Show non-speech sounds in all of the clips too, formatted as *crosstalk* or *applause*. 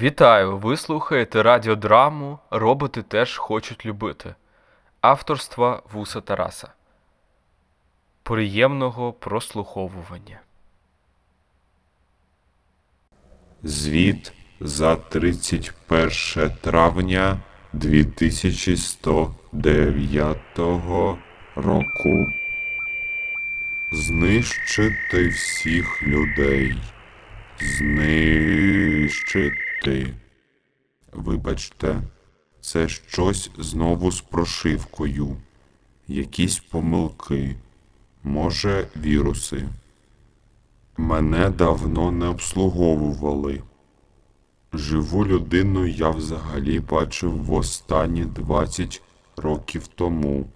Вітаю! Ви слухаєте радіодраму Роботи теж хочуть любити авторства Вуса Тараса. Приємного прослуховування. Звіт за 31 травня 2109 року. Знищити всіх людей. Знищити. Вибачте, це щось знову з прошивкою. Якісь помилки. Може, віруси. Мене давно не обслуговували. Живу людину я взагалі бачив востаннє 20 років тому,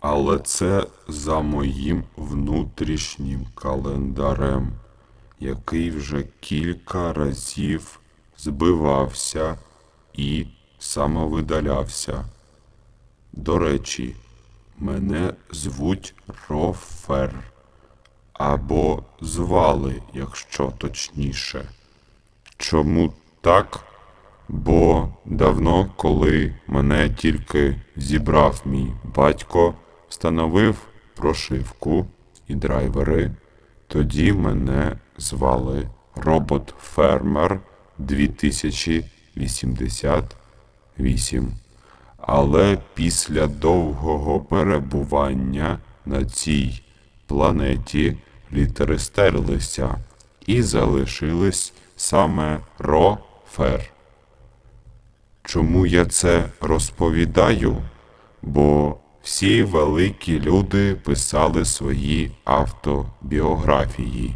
але це за моїм внутрішнім календарем, який вже кілька разів збивався і самовидалявся. До речі, мене звуть Рофер або звали, якщо точніше. Чому так? Бо давно, коли мене тільки зібрав мій батько, встановив прошивку і драйвери, тоді мене звали Робот Фермер 2088. Але після довгого перебування на цій планеті літери стерлися і залишились саме Рофер. Чому я це розповідаю? Бо всі великі люди писали свої автобіографії.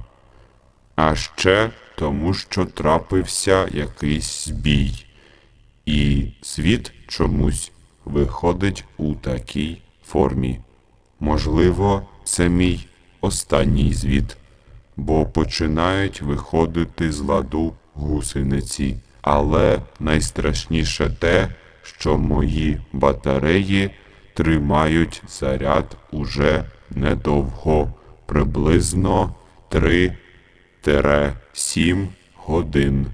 А ще тому, що трапився якийсь збій, і світ чомусь виходить у такій формі. Можливо, це мій останній звіт, бо починають виходити з ладу гусениці. Але найстрашніше те, що мої батареї тримають заряд уже недовго, приблизно 3-7 годин.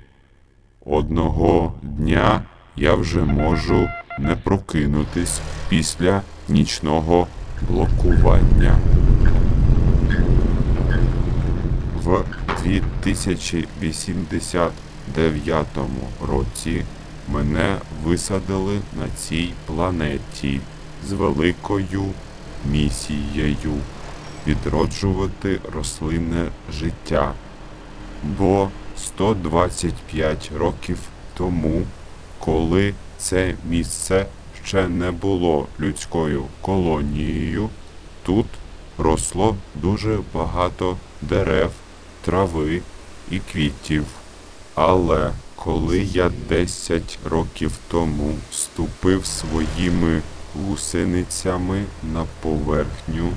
Одного дня я вже можу не прокинутись після нічного блокування. В 2089 році мене висадили на цій планеті з великою місією відроджувати рослинне життя. Бо 125 років тому, коли це місце ще не було людською колонією, тут росло дуже багато дерев, трави і квітів. Але коли я 10 років тому ступив своїми гусеницями на поверхню,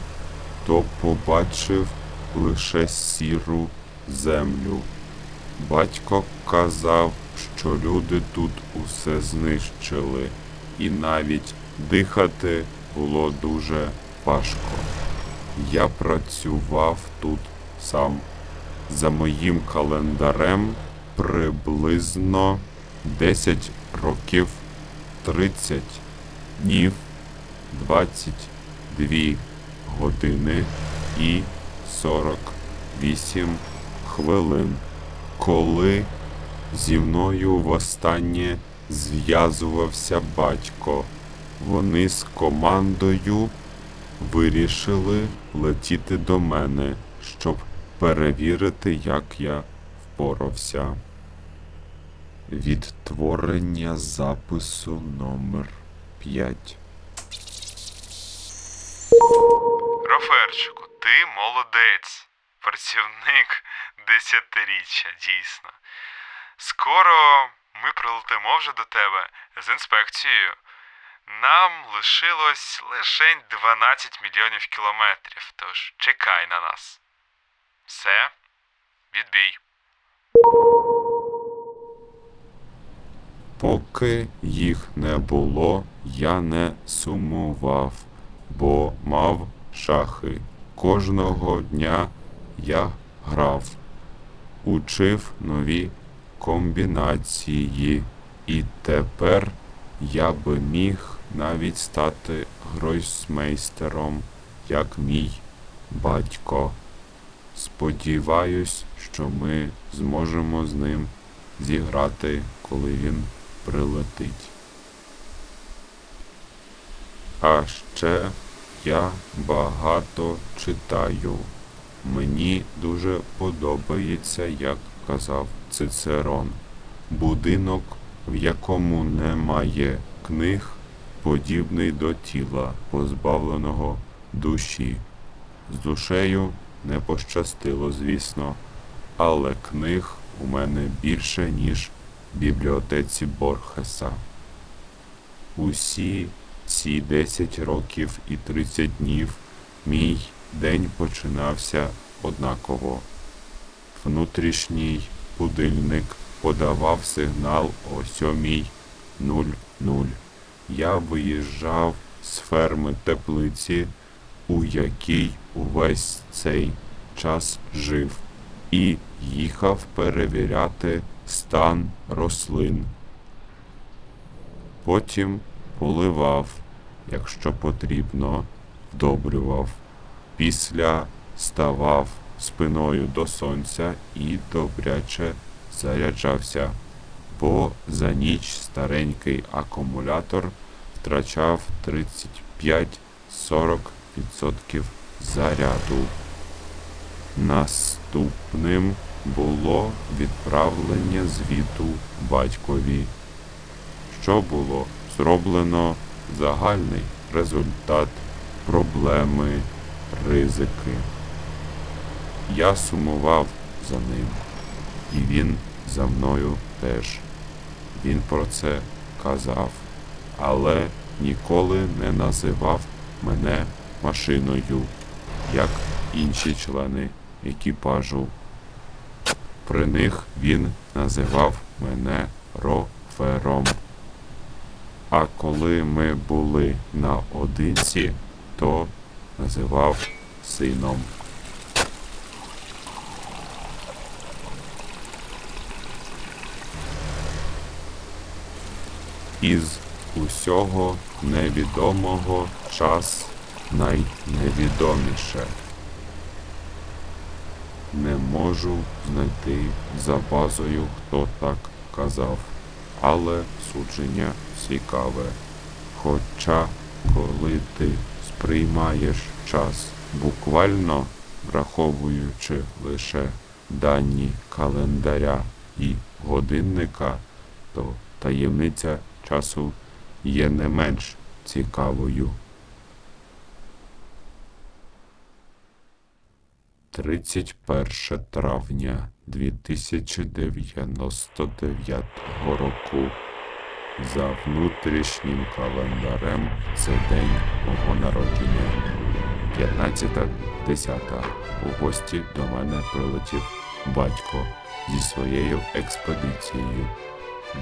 то побачив лише сіру землю. Батько казав, що люди тут усе знищили, і навіть дихати було дуже важко. Я працював тут сам. За моїм календарем приблизно 10 років 30 днів, 22 години і 48 хвилин, коли зі мною востаннє зв'язувався батько. Вони з командою вирішили летіти до мене, щоб перевірити, як я впорався. Відтворення запису номер 5 Роферчику, ти молодець. Працівник десятиріччя, дійсно. Скоро ми прилетимо вже до тебе з інспекцією. Нам лишилось лише 12 мільйонів кілометрів, тож чекай на нас. Все, відбій. Поки їх не було, я не сумував, бо мав шахи. Кожного дня я грав, учив нові комбінації, і тепер я би міг навіть стати гройсмейстером, як мій батько. Сподіваюсь, що ми зможемо з ним зіграти, коли він прилетить. А ще я багато читаю. Мені дуже подобається, як казав Цицерон. Будинок, в якому немає книг, подібний до тіла, позбавленого душі. З душею не пощастило, звісно, але книг у мене більше, ніж в бібліотеці Борхеса. Усі ці 10 років і 30 днів мій день починався однаково. Внутрішній будильник подавав сигнал о 7.00. Я виїжджав з ферми теплиці, у якій увесь цей час жив, і їхав перевіряти стан рослин. Потім поливав, якщо потрібно, вдобрював. Після ставав спиною до сонця і добряче заряджався, бо за ніч старенький акумулятор втрачав 35-40% заряду. Наступним було відправлення звіту батькові. Що було зроблено, загальний результат, проблеми, ризики. Я сумував за ним, і він за мною теж. Він про це казав, але ніколи не називав мене машиною, як інші члени екіпажу. При них він називав мене рофером. А коли ми були наодинці, то називав сином. Із усього невідомого час найневідоміше. Не можу знайти за базою, хто так казав але судження цікаве. Хоча, коли ти сприймаєш час буквально враховуючи лише дані календаря і годинника, то таємниця часу є не менш цікавою. 31 травня 2099 року. За внутрішнім календарем це день мого народження. 15.10. У гості до мене прилетів батько зі своєю експедицією.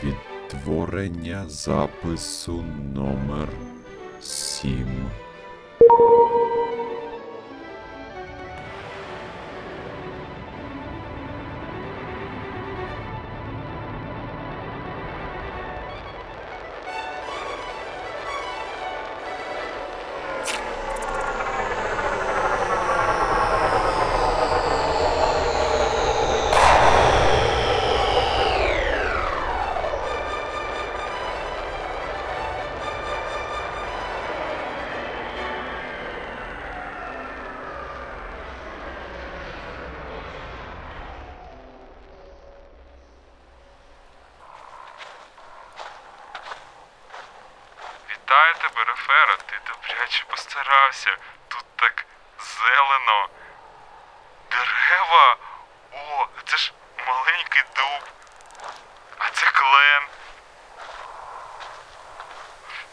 Відтворення запису номер 7. Тебе, ти добряче постарався. Тут так зелено. Дерева. О, це ж маленький дуб. А це клен.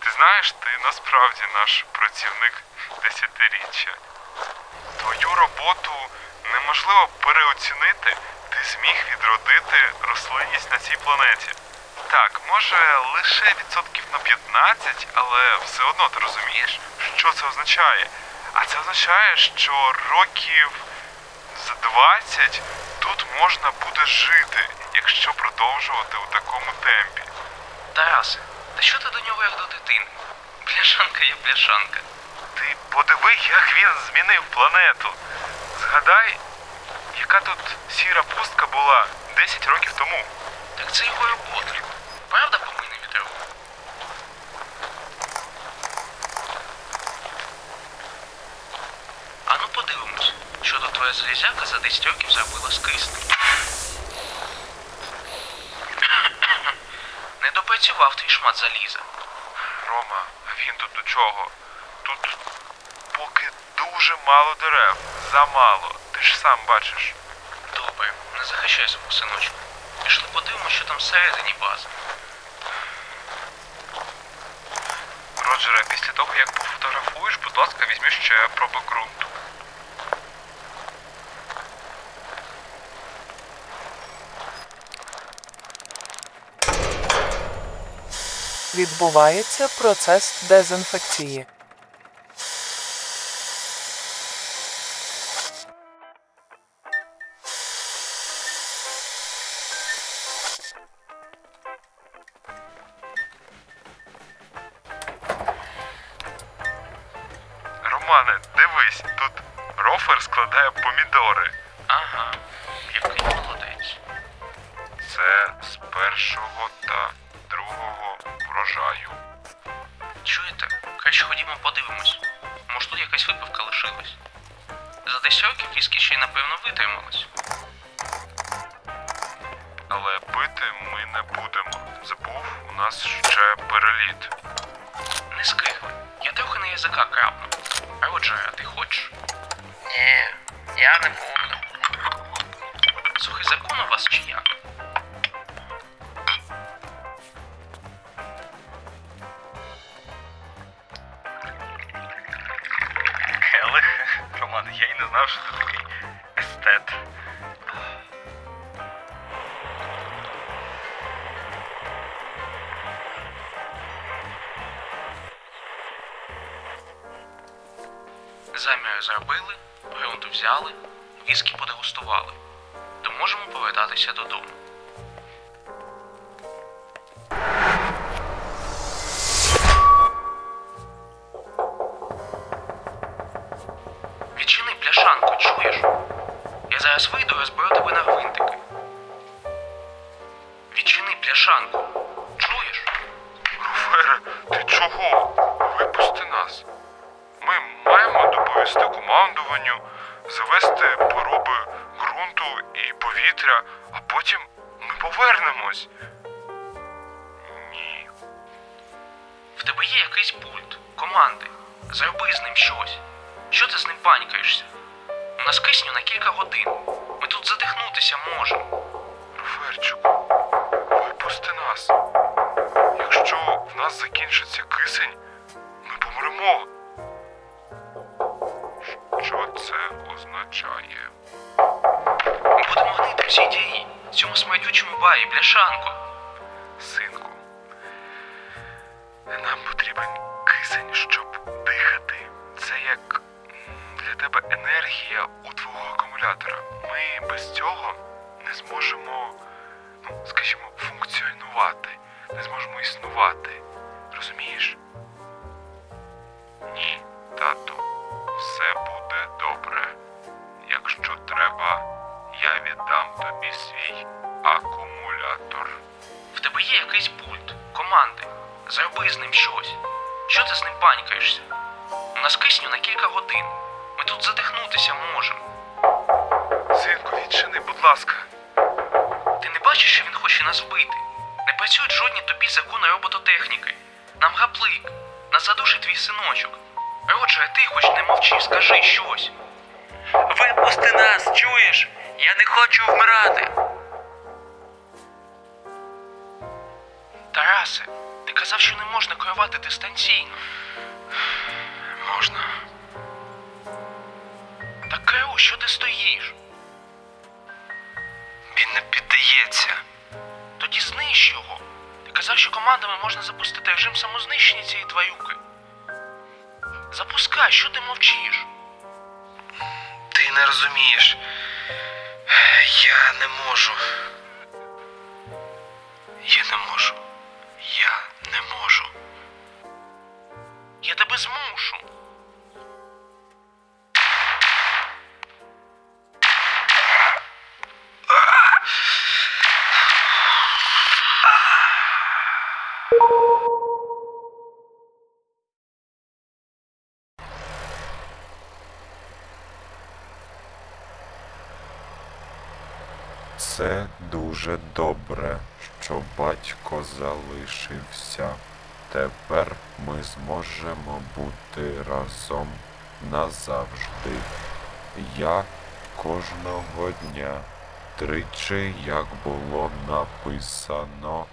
Ти знаєш, ти насправді наш працівник десятиріччя. Твою роботу неможливо переоцінити. Ти зміг відродити рослинність на цій планеті. Може лише відсотків на 15, але все одно ти розумієш, що це означає. А це означає, що років за 20 тут можна буде жити, якщо продовжувати у такому темпі. Тарасе, та що ти до нього як до дитини? Пляшанка є пляшанка. Ти подиви, як він змінив планету. Згадай, яка тут сіра пустка була 10 років тому. Так це його робота. Правда помийне відро? А ну подивимось, що тут твоя залізяка за 10 років зробила з киснем. *coughs* Не допрацював твій шмат заліза. Рома, а він тут до чого? Тут поки дуже мало дерев. Замало. Ти ж сам бачиш. Добре, не захищай свого синочку. Пішли подивимось, що там всередині бази. Роджере, після того як пофотографуєш, будь ласка, візьми ще проби ґрунту. Відбувається процес дезінфекції. Романе, дивись, тут рофер складає помідори. Ага, який молодець. Це з першого та другого врожаю. Чуєте? Краще ходімо подивимось. Може тут якась випивка лишилась. За 10 років віскі ще й напевно витрималось. Але пити ми не будемо. Забув, у нас ще переліт. Не скигли. Я трохи на язика крапну. Отже, а ти хочеш? Ні, я не буду. Сухий закон у вас чи як? Келих? Роман, я й не знав, що ти такий естет. Заміри зробили, ґрунт взяли, віскі подегустували. То можемо повертатися додому. Повітря, а потім ми повернемось. Ні. В тебе є якийсь пульт, команди. Зроби з ним щось. Що ти з ним панькаєшся? У нас кисню на кілька годин. Ми тут задихнутися можемо. Руферчику, випусти нас. Якщо в нас закінчиться кисень, ми помремо. Що це означає? Цій дії, цьому смердючому барі, бляшанко. Синку, нам потрібен кисень, щоб дихати. Це як для тебе енергія у твого акумулятора. Ми без цього не зможемо, ну, скажімо, функціонувати, не зможемо існувати. Розумієш? Ні, тату, все буде добре. Якщо треба, я віддам тобі свій акумулятор. В тебе є якийсь пульт, команди. Зроби з ним щось. Що ти з ним панькаєшся? У нас кисню на кілька годин. Ми тут задихнутися можемо. Синку, відчини, будь ласка. Ти не бачиш, що він хоче нас вбити? Не працюють жодні тобі закони робототехніки. Нам гаплик. Нас задушить твій синочок. Роджере, ти хоч не мовчи, скажи щось. Випусти нас, чуєш? Я не хочу вмирати. Тарасе, ти казав, що не можна керувати дистанційно. Можна. Так керуй, що ти стоїш? Він не піддається. Тоді знищ його. Ти казав, що командами можна запустити режим самознищення цієї тварюки. Запускай, що ти мовчиш? Ти не розумієш. Я не можу. Я не можу. Я не можу. Я тебе змушу. Це дуже добре, що батько залишився. Тепер ми зможемо бути разом назавжди. Я кожного дня, тричі, як було написано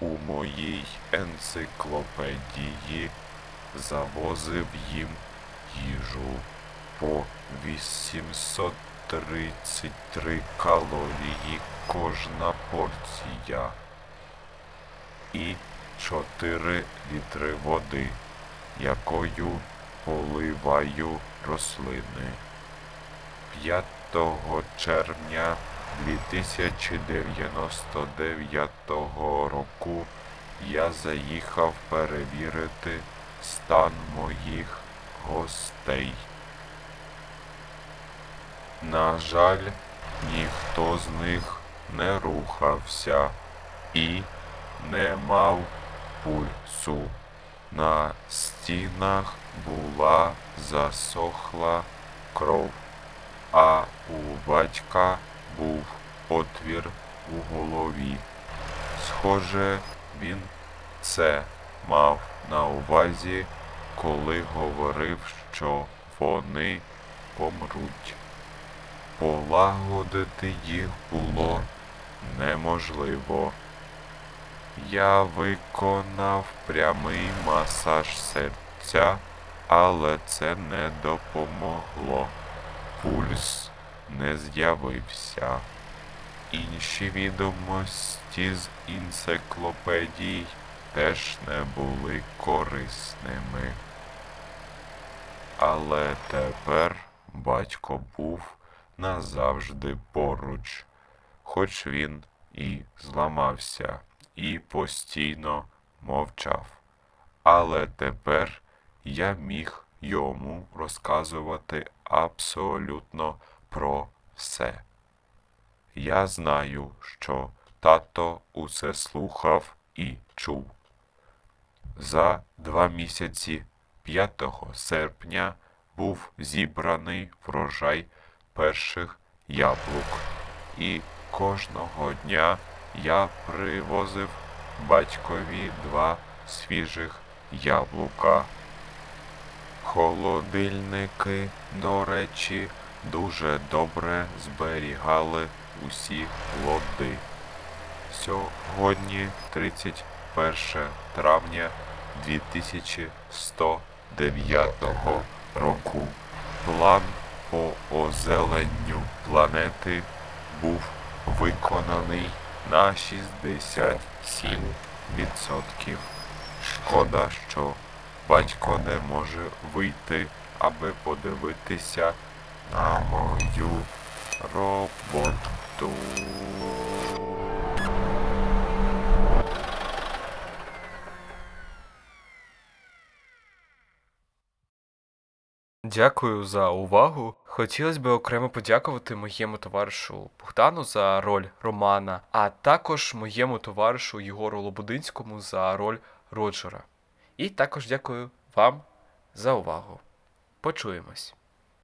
у моїй енциклопедії, завозив їм їжу по 833 калорії кожна порція і 4 літри води, якою поливаю рослини. 5 червня 2099 року я заїхав перевірити стан моїх гостей. На жаль, ніхто з них не рухався і не мав пульсу. На стінах була засохла кров, а у батька був отвір у голові. Схоже, він це мав на увазі, коли говорив, що вони помруть. Полагодити їх було неможливо. Я виконав прямий масаж серця, але це не допомогло. Пульс не з'явився. Інші відомості з енциклопедій теж не були корисними. Але тепер батько був назавжди поруч, хоч він і зламався, і постійно мовчав. Але тепер я міг йому розказувати абсолютно про все. Я знаю, що тато усе слухав і чув. За два місяці 5 серпня був зібраний врожай перших яблук, і кожного дня я привозив батькові два свіжих яблука. Холодильники, до речі, дуже добре зберігали усі плоди. Сьогодні 31 травня 2109 року. План по озеленню планети був виконаний на 67%. Шкода, що батько не може вийти, аби подивитися на мою роботу. Дякую за увагу. Хотілося б окремо подякувати моєму товаришу Богдану за роль Романа, а також моєму товаришу Єгору Лободинському за роль Роджера. І також дякую вам за увагу. Почуємось.